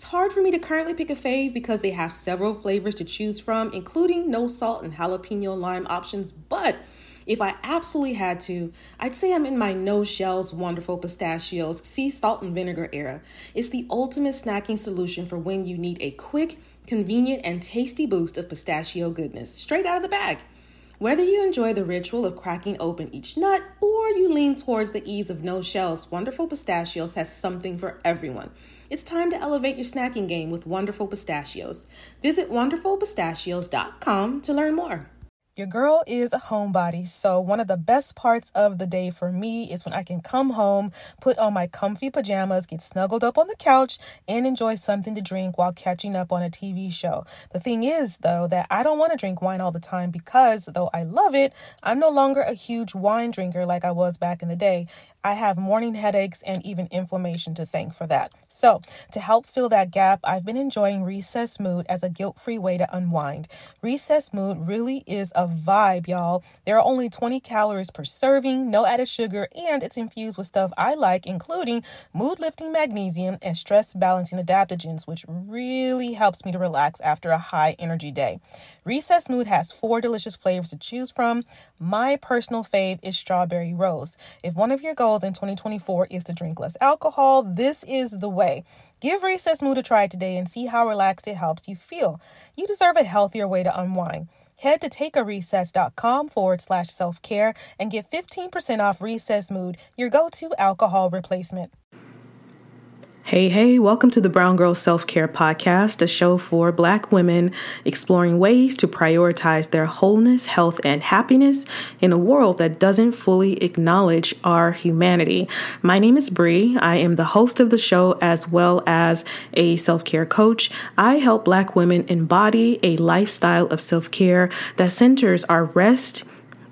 It's hard for me to currently pick a fave because they have several flavors to choose from, including no salt and jalapeno lime options. But if I absolutely had to, I'd say I'm in my no shells wonderful pistachios sea salt and vinegar era. It's the ultimate snacking solution for when you need a quick, convenient, and tasty boost of pistachio goodness straight out of the bag. Whether you enjoy the ritual of cracking open each nut or you lean towards the ease of no shells, Wonderful Pistachios has something for everyone. It's time to elevate your snacking game with Wonderful Pistachios. Visit wonderfulpistachios.com to learn more. Your girl is a homebody, so one of the best parts of the day for me is when I can come home, put on my comfy pajamas, get snuggled up on the couch, and enjoy something to drink while catching up on a TV show. The thing is, though, that I don't want to drink wine all the time because, though I love it, I'm no longer a huge wine drinker like I was back in the day. I have morning headaches and even inflammation to thank for that. So, to help fill that gap, I've been enjoying Recess Mood as a guilt free way to unwind. Recess Mood really is a vibe, y'all. There are only 20 calories per serving, no added sugar, and it's infused with stuff I like, including mood lifting magnesium and stress balancing adaptogens, which really helps me to relax after a high energy day. Recess Mood has four delicious flavors to choose from. My personal fave is strawberry rose. If one of your goals goals in 2024 is to drink less alcohol, this is the way. Give Recess Mood a try today and see how relaxed it helps you feel. You deserve a healthier way to unwind. Head to takearecess.com forward slash self care and get 15% off Recess Mood, your go to alcohol replacement. Hey, hey, welcome to the Brown Girl Self Care Podcast, a show for Black women exploring ways to prioritize their wholeness, health, and happiness in a world that doesn't fully acknowledge our humanity. My name is Bree. I am the host of the show as well as a self care coach. I help Black women embody a lifestyle of self care that centers our rest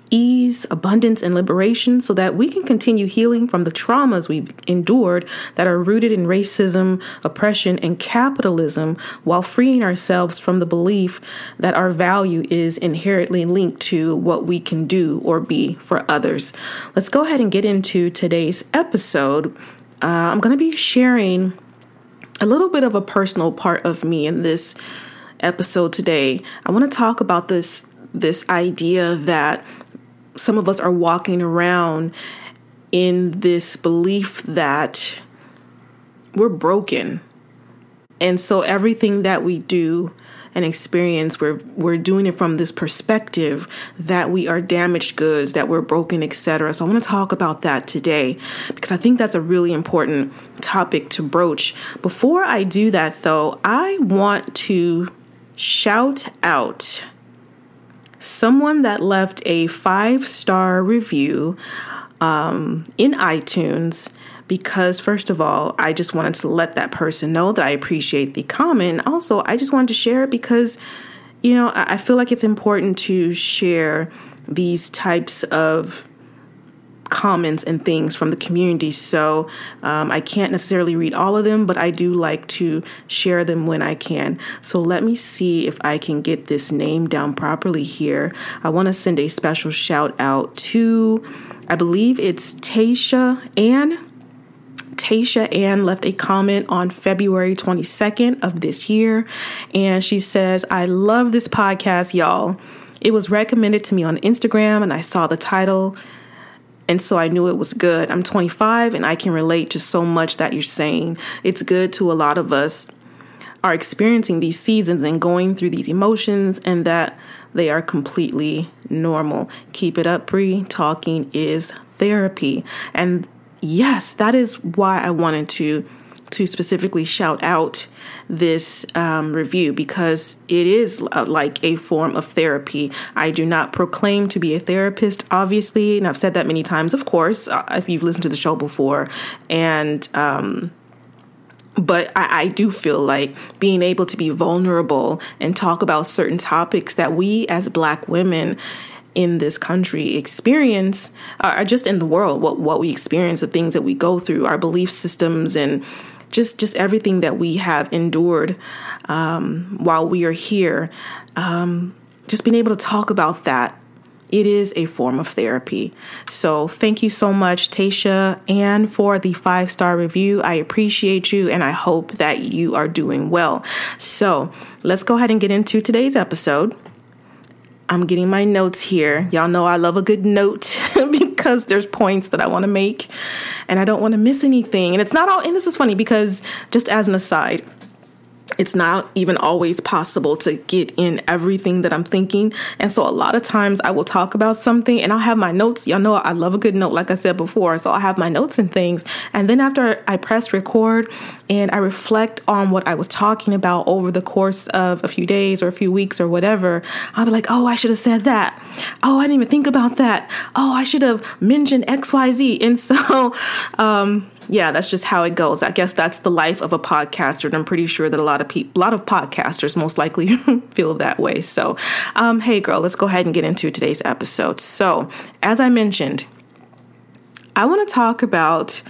ease, abundance, and liberation so that we can continue healing from the traumas we've endured that are rooted in racism, oppression, and capitalism while freeing ourselves from the belief that our value is inherently linked to what we can do or be for others. Let's go ahead and get into today's episode. Uh, I'm going to be sharing a little bit of a personal part of me in this episode today. I want to talk about this this idea that some of us are walking around in this belief that we're broken. And so everything that we do and experience we're we're doing it from this perspective that we are damaged goods, that we're broken, etc. So I want to talk about that today because I think that's a really important topic to broach. Before I do that though, I want to shout out someone that left a five star review um, in iTunes because, first of all, I just wanted to let that person know that I appreciate the comment. Also, I just wanted to share it because, you know, I feel like it's important to share these types of comments and things from the community. So um, I can't necessarily read all of them, but I do like to share them when I can. So let me see if I can get this name down properly here. I want to send a special shout out to, I believe it's Tasha Ann. Tasha Ann left a comment on February 22nd of this year, and she says, I love this podcast, y'all. It was recommended to me on Instagram, and I saw the title and so I knew it was good. I'm 25 and I can relate to so much that you're saying. It's good to a lot of us are experiencing these seasons and going through these emotions and that they are completely normal. Keep it up, Bree. Talking is therapy. And yes, that is why I wanted to to specifically shout out this um, review because it is uh, like a form of therapy. I do not proclaim to be a therapist, obviously, and I've said that many times, of course, uh, if you've listened to the show before. And, um, but I, I, do feel like being able to be vulnerable and talk about certain topics that we as black women in this country experience uh, just in the world what what we experience the things that we go through our belief systems and just just everything that we have endured um, while we are here um, just being able to talk about that it is a form of therapy. So, thank you so much, Tasha Ann for the five star review. I appreciate you and I hope that you are doing well. So, let's go ahead and get into today's episode. I'm getting my notes here. Y'all know I love a good note because there's points that I want to make and I don't want to miss anything. And it's not all, and this is funny because just as an aside, it's not even always possible to get in everything that I'm thinking. And so a lot of times I will talk about something and I'll have my notes. Y'all know I love a good note, like I said before. So I'll have my notes and things. And then after I press record and I reflect on what I was talking about over the course of a few days or a few weeks or whatever, I'll be like, oh, I should have said that. Oh, I didn't even think about that. Oh, I should have mentioned XYZ. And so, um, yeah, that's just how it goes. I guess that's the life of a podcaster, and I'm pretty sure that a lot of people, a lot of podcasters, most likely feel that way. So, um, hey, girl, let's go ahead and get into today's episode. So, as I mentioned, I want to talk about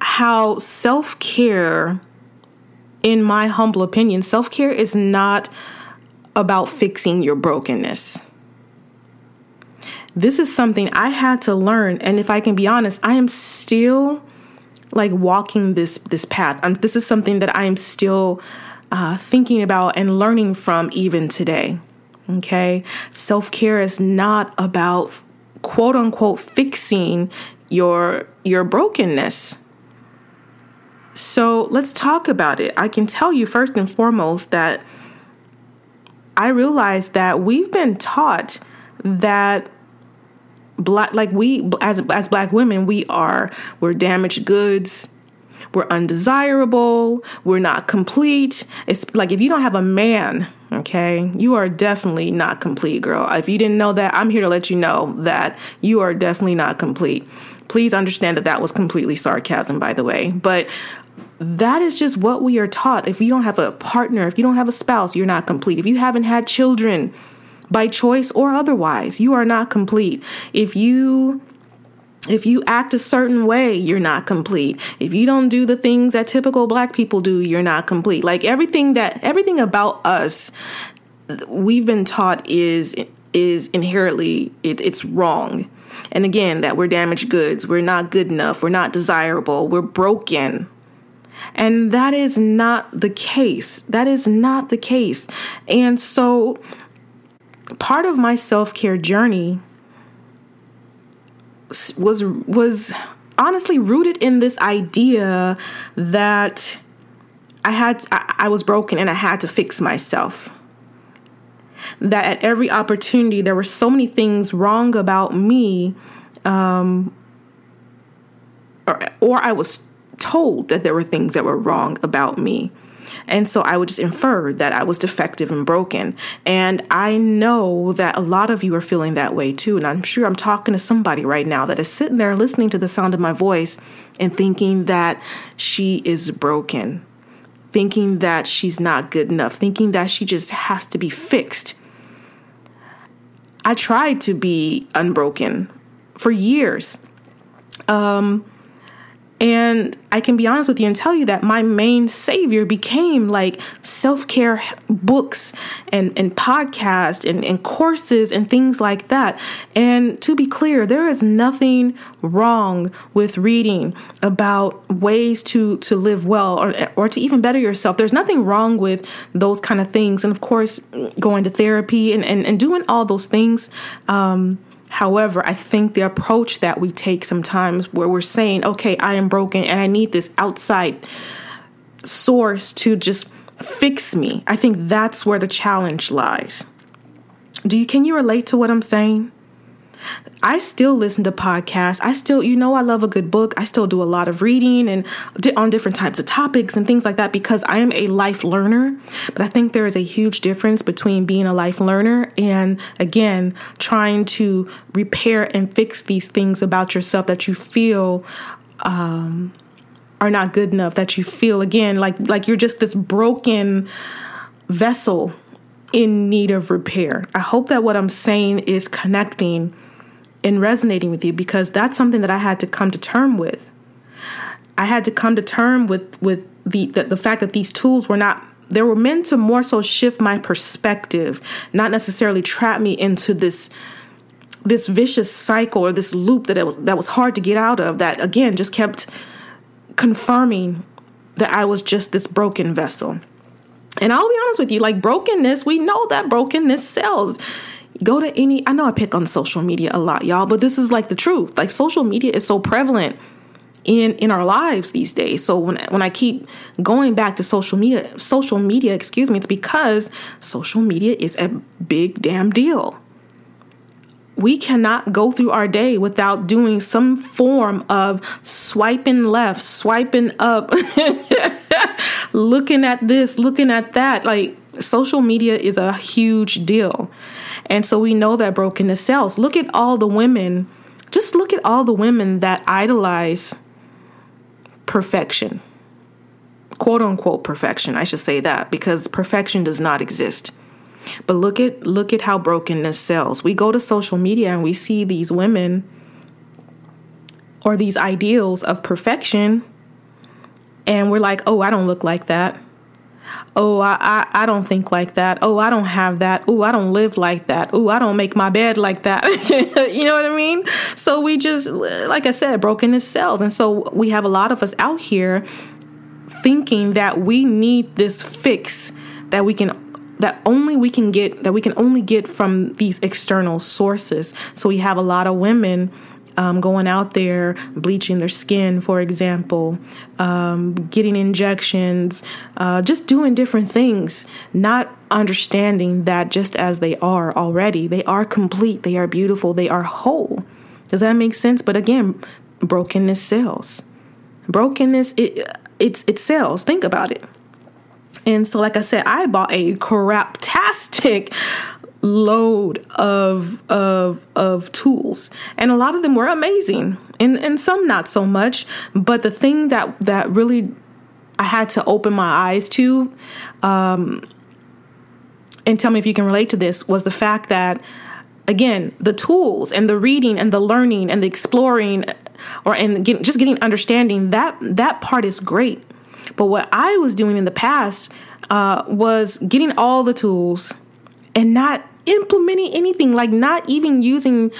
how self care, in my humble opinion, self care is not about fixing your brokenness this is something I had to learn. And if I can be honest, I am still like walking this this path. Um, this is something that I am still uh, thinking about and learning from even today. Okay, self care is not about quote unquote fixing your your brokenness. So let's talk about it. I can tell you first and foremost that I realize that we've been taught that black like we as as black women we are we're damaged goods. We're undesirable. We're not complete. It's like if you don't have a man okay you are definitely not complete girl. If you didn't know that i'm here to let you know that you are definitely not complete. Please understand that that was completely sarcasm by the way. But that is just what we are taught. If you don't have a partner if you don't have a spouse you're not complete. If you haven't had children by choice or otherwise. You are not complete. If you if you act a certain way, you're not complete. If you don't do the things that typical black people do, you're not complete. Like everything that everything about us we've been taught is is inherently it, it's wrong. And again, that we're damaged goods, we're not good enough, we're not desirable, we're broken. And that is not the case. That is not the case. And so part of my self-care journey was was honestly rooted in this idea that I had I, I was broken and I had to fix myself. That at every opportunity there were so many things wrong about me, um, or, or I was told that there were things that were wrong about me. And so I would just infer that I was defective and broken. And I know that a lot of you are feeling that way too. And I'm sure I'm talking to somebody right now that is sitting there listening to the sound of my voice and thinking that she is broken, thinking that she's not good enough, thinking that she just has to be fixed. I tried to be unbroken for years. Um, and I can be honest with you and tell you that my main savior became like self care books and, and podcasts and, and courses and things like that. And to be clear, there is nothing wrong with reading about ways to, to live well or, or to even better yourself. There's nothing wrong with those kind of things. And of course, going to therapy and, and, and doing all those things. Um, However, I think the approach that we take sometimes where we're saying, okay, I am broken and I need this outside source to just fix me. I think that's where the challenge lies. Do you can you relate to what I'm saying? I still listen to podcasts. I still, you know, I love a good book. I still do a lot of reading and on different types of topics and things like that because I am a life learner. But I think there is a huge difference between being a life learner and, again, trying to repair and fix these things about yourself that you feel um, are not good enough, that you feel again like like you're just this broken vessel in need of repair. I hope that what I'm saying is connecting and resonating with you because that's something that I had to come to term with. I had to come to term with with the, the, the fact that these tools were not they were meant to more so shift my perspective, not necessarily trap me into this this vicious cycle or this loop that it was that was hard to get out of that again just kept confirming that I was just this broken vessel. And I'll be honest with you, like brokenness, we know that brokenness sells. Go to any I know I pick on social media a lot, y'all, but this is like the truth. Like social media is so prevalent in in our lives these days. So when when I keep going back to social media, social media, excuse me, it's because social media is a big damn deal we cannot go through our day without doing some form of swiping left, swiping up, looking at this, looking at that. Like social media is a huge deal. And so we know that brokenness sells. Look at all the women, just look at all the women that idolize perfection. Quote unquote perfection, I should say that, because perfection does not exist. But look at look at how brokenness sells. We go to social media and we see these women or these ideals of perfection and we're like, "Oh, I don't look like that." Oh, I, I, I don't think like that. Oh, I don't have that. Oh, I don't live like that. Oh, I don't make my bed like that. you know what I mean? So we just, like I said, brokenness sells And so we have a lot of us out here thinking that we need this fix that we can that only we can get that we can only get from these external sources. So we have a lot of women um, going out there bleaching their skin, for example, um, getting injections, uh, just doing different things, not understanding that just as they are already, they are complete, they are beautiful, they are whole. Does that make sense? But again, brokenness sells. Brokenness it it's it sells. Think about it. And so, like I said, I bought a craptastic load of of of tools, and a lot of them were amazing, and and some not so much. But the thing that that really I had to open my eyes to, um, and tell me if you can relate to this, was the fact that again the tools and the reading and the learning and the exploring, or and just getting understanding that that part is great but what I was doing in the past uh, was getting all the tools and not implementing anything, like not even using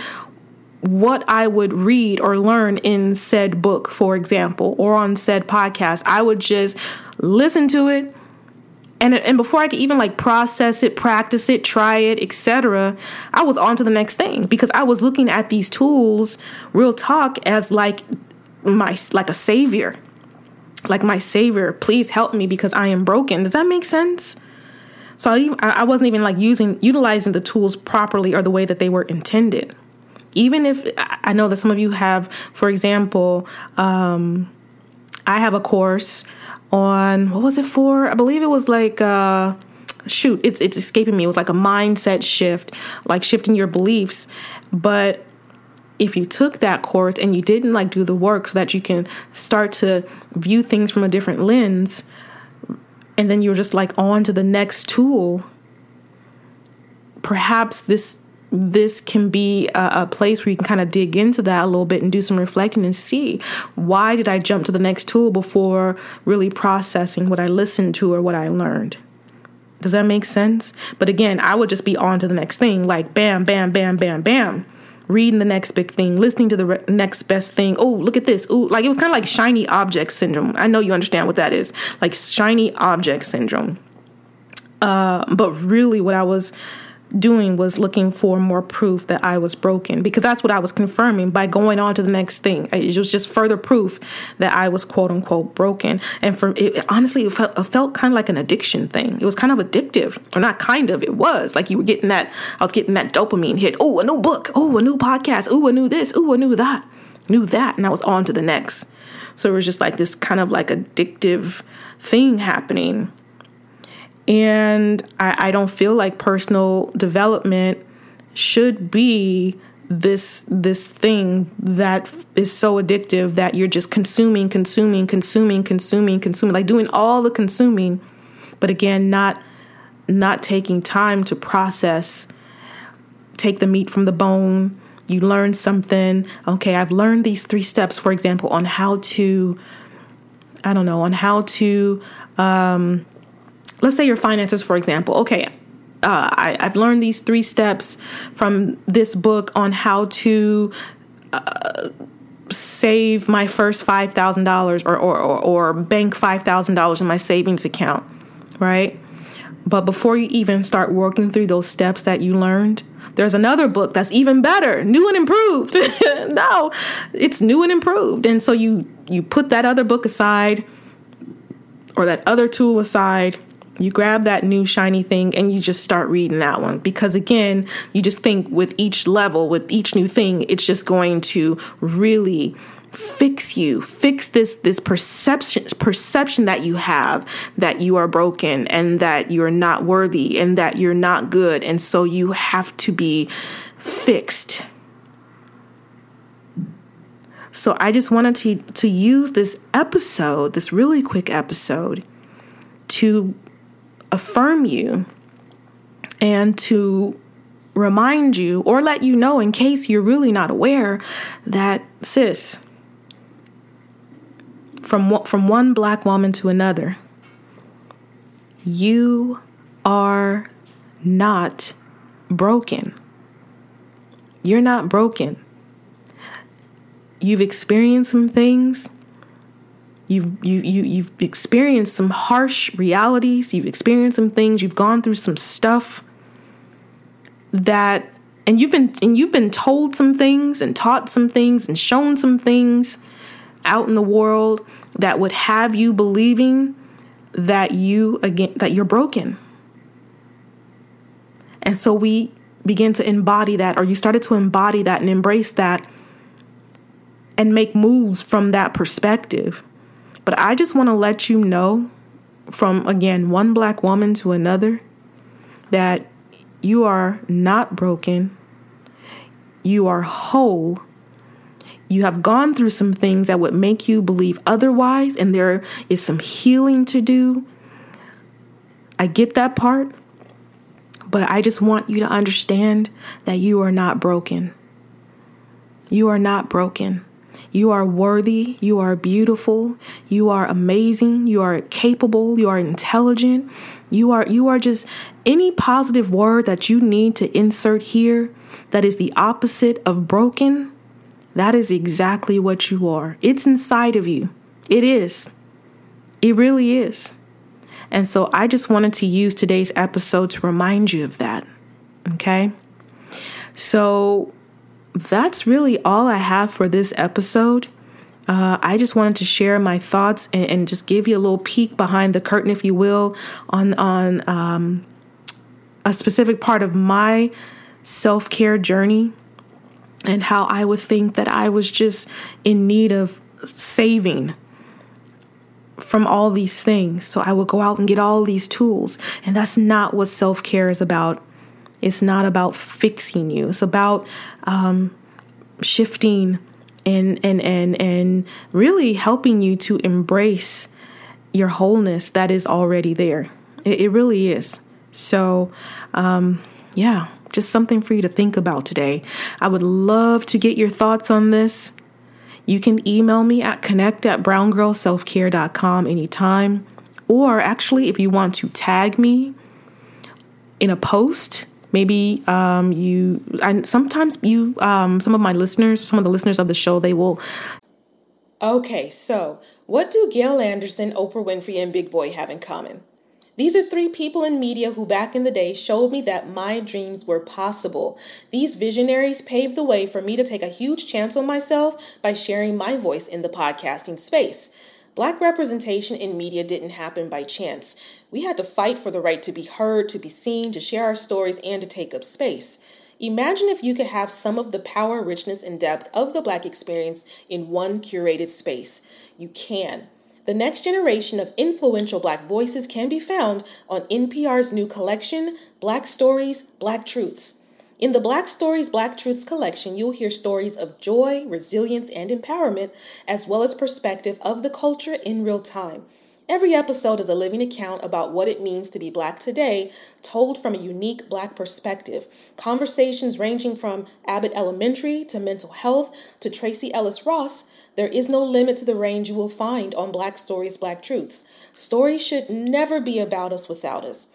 what I would read or learn in said book, for example, or on said podcast. I would just listen to it. And, and before I could even like process it, practice it, try it, etc., I was on to the next thing because I was looking at these tools, real talk, as like my like a savior like my savior please help me because i am broken does that make sense so I, I wasn't even like using utilizing the tools properly or the way that they were intended. Even if i know that some of you have for example um, i have a course on what was it for? I believe it was like uh, shoot it's it's escaping me. It was like a mindset shift like shifting your beliefs. But if you took that course and you didn't like do the work so that you can start to view things from a different lens and then you're just like on to the next tool perhaps this this can be a, a, place where you can kind of dig into that a little bit and do some reflecting and see why did I jump to the next tool before really processing what I listened to or what I learned. Does that make sense? But again, I would just be on to the next thing, like bam, bam, bam, bam, bam reading the next big thing, listening to the re- next best thing. Oh, look at this. Ooh, like it was kind of like shiny object syndrome. I know you understand what that is. Like shiny object syndrome. Uh, but really, what I was doing was looking for more proof that I was broken because that's what I was confirming by going on to the next thing. It was just further proof that I was quote unquote broken. And for it, honestly, it felt, it felt kind of like an addiction thing. It was kind of addictive, or not kind of, it was like you were getting that, I was getting that dopamine hit. Oh, a new book. Oh, a new podcast. Oh, a new this. Oh, a new that. Knew that. And I was on to the next. So it was just like this kind of like addictive thing happening and I, I don't feel like personal development should be this this thing that is so addictive that you're just consuming consuming consuming consuming consuming like doing all the consuming but again not not taking time to process. Take the meat from the bone. You learn something. Okay i've learned these three steps for example on how to i don't know on how to um, let's say your finances for example okay uh, I, have learned these three steps from this book on how to uh, save my first five thousand dollars or or or bank five thousand dollars in my savings account, right? But before you even start working through those steps that you learned, there's another book that's even better, new and improved. no, it's new and improved, and so you you put that other book aside or that other tool aside you grab that new shiny thing and you just start reading that one. Because again you just think with each level with each new thing it's just going to really fix you fix this this perception perception that you have that you are broken and that you're not worthy and that you're not good. And so you have to be fixed. So i just wanted to to use this episode this really quick episode to affirm you and to remind you or let you know in case you're really not aware that sis from from one black woman to another you are not broken. You're not broken. You've experienced some things You've you you you've experienced some harsh realities. You've experienced some things. You've gone through some stuff that and you've been and you've been told some things and taught some things and shown some things out in the world that would have you believing that you again that you're broken. And so we begin to embody that or you started to embody that and embrace that and make moves from that perspective. But I just want to let you know from again one black woman to another that you are not broken. You are whole. You have gone through some things that would make you believe otherwise, and there is some healing to do. I get that part, but I just want you to understand that you are not broken. You are not broken. You are worthy. You are beautiful. You are amazing. You are capable. You are intelligent. You are you are just any positive word that you need to insert here that is the opposite of broken. That is exactly what you are. It's inside of you. It is. It really is. And so I just wanted to use today's episode to remind you of that. Okay? So that's really all I have for this episode. Uh, I just wanted to share my thoughts and, and, just give you a little peek behind the curtain, if you will, on on um, a specific part of my self care journey and how I would think that I was just in need of saving from all these things. So I would go out and get all these tools, and that's not what self care is about. It's not about fixing you. It's about um, shifting and and and and really helping you to embrace your wholeness that is already there. It, it really is. So, um, yeah, just something for you to think about today. I would love to get your thoughts on this. You can email me at connect at browngirlselfcare.com anytime. Or actually, if you want to tag me in a post, maybe um, you and sometimes you um, some of my listeners some of the listeners of the show they will okay so what do gail anderson oprah winfrey and big boy have in common these are three people in media who back in the day showed me that my dreams were possible. These visionaries paved the way for me to take a huge chance on myself by sharing my voice in the podcasting space. Black representation in media didn't happen by chance. We had to fight for the right to be heard, to be seen, to share our stories, and to take up space. Imagine if you could have some of the power, richness, and depth of the Black experience in one curated space. You can. The next generation of influential Black voices can be found on NPR's new collection, Black Stories, Black Truths. In the Black Stories, Black Truths collection, you'll hear stories of joy, resilience, and empowerment, as well as perspective of the culture in real time. Every episode is a living account about what it means to be Black today, told from a unique Black perspective. Conversations ranging from Abbott Elementary to mental health to Tracee Ellis Ross. There is no limit to the range you will find on Black Stories, Black Truths. Stories should never be about us without us.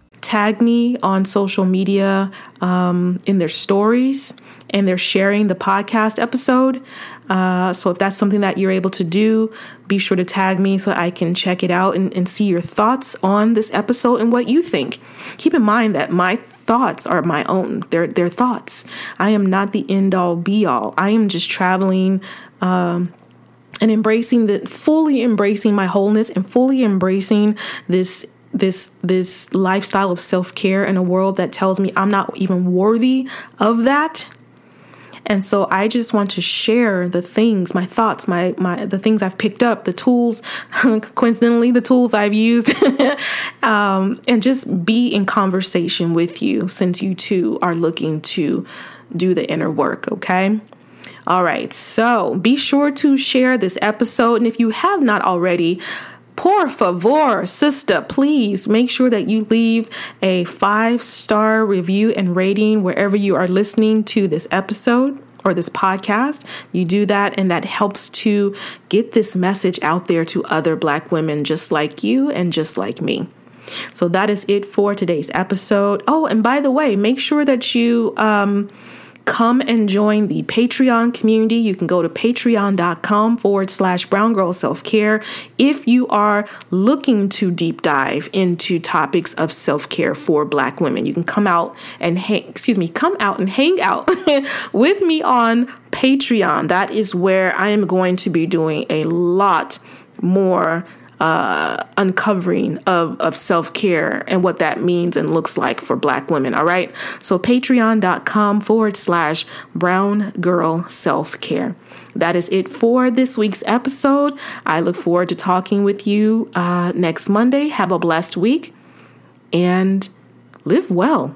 tag me on social media um, in their stories and they're sharing the podcast episode. Uh, so if that's something that you're able to do, be sure to tag me so I can check it out and, and see your thoughts on this episode and what you think. Keep in mind that my thoughts are my own. They're, they're thoughts. I am not the end all be all. I am just traveling um, and embracing the fully embracing my wholeness and fully embracing this this this lifestyle of self-care in a world that tells me I'm not even worthy of that. And so I just want to share the things, my thoughts, my my the things I've picked up, the tools, coincidentally the tools I've used, um, and just be in conversation with you since you too are looking to do the inner work. Okay. All right. So be sure to share this episode, and if you have not already, Por favor, sister, please make sure that you leave a five star review and rating wherever you are listening to this episode or this podcast. You do that, and that helps to get this message out there to other Black women just like you and just like me. So that is it for today's episode. Oh, and by the way, make sure that you um, come and join the Patreon community. You can go to patreon.com forward slash brown girl self care if you are looking to deep dive into topics of self care for black women. You can come out and hang, excuse me, come out and hang out with me on Patreon. That is where I am going to be doing a lot more uh, uncovering of, of self care and what that means and looks like for Black women. All right. So, patreon.com forward slash brown girl self care. That is it for this week's episode. I look forward to talking with you uh, next Monday. Have a blessed week and live well.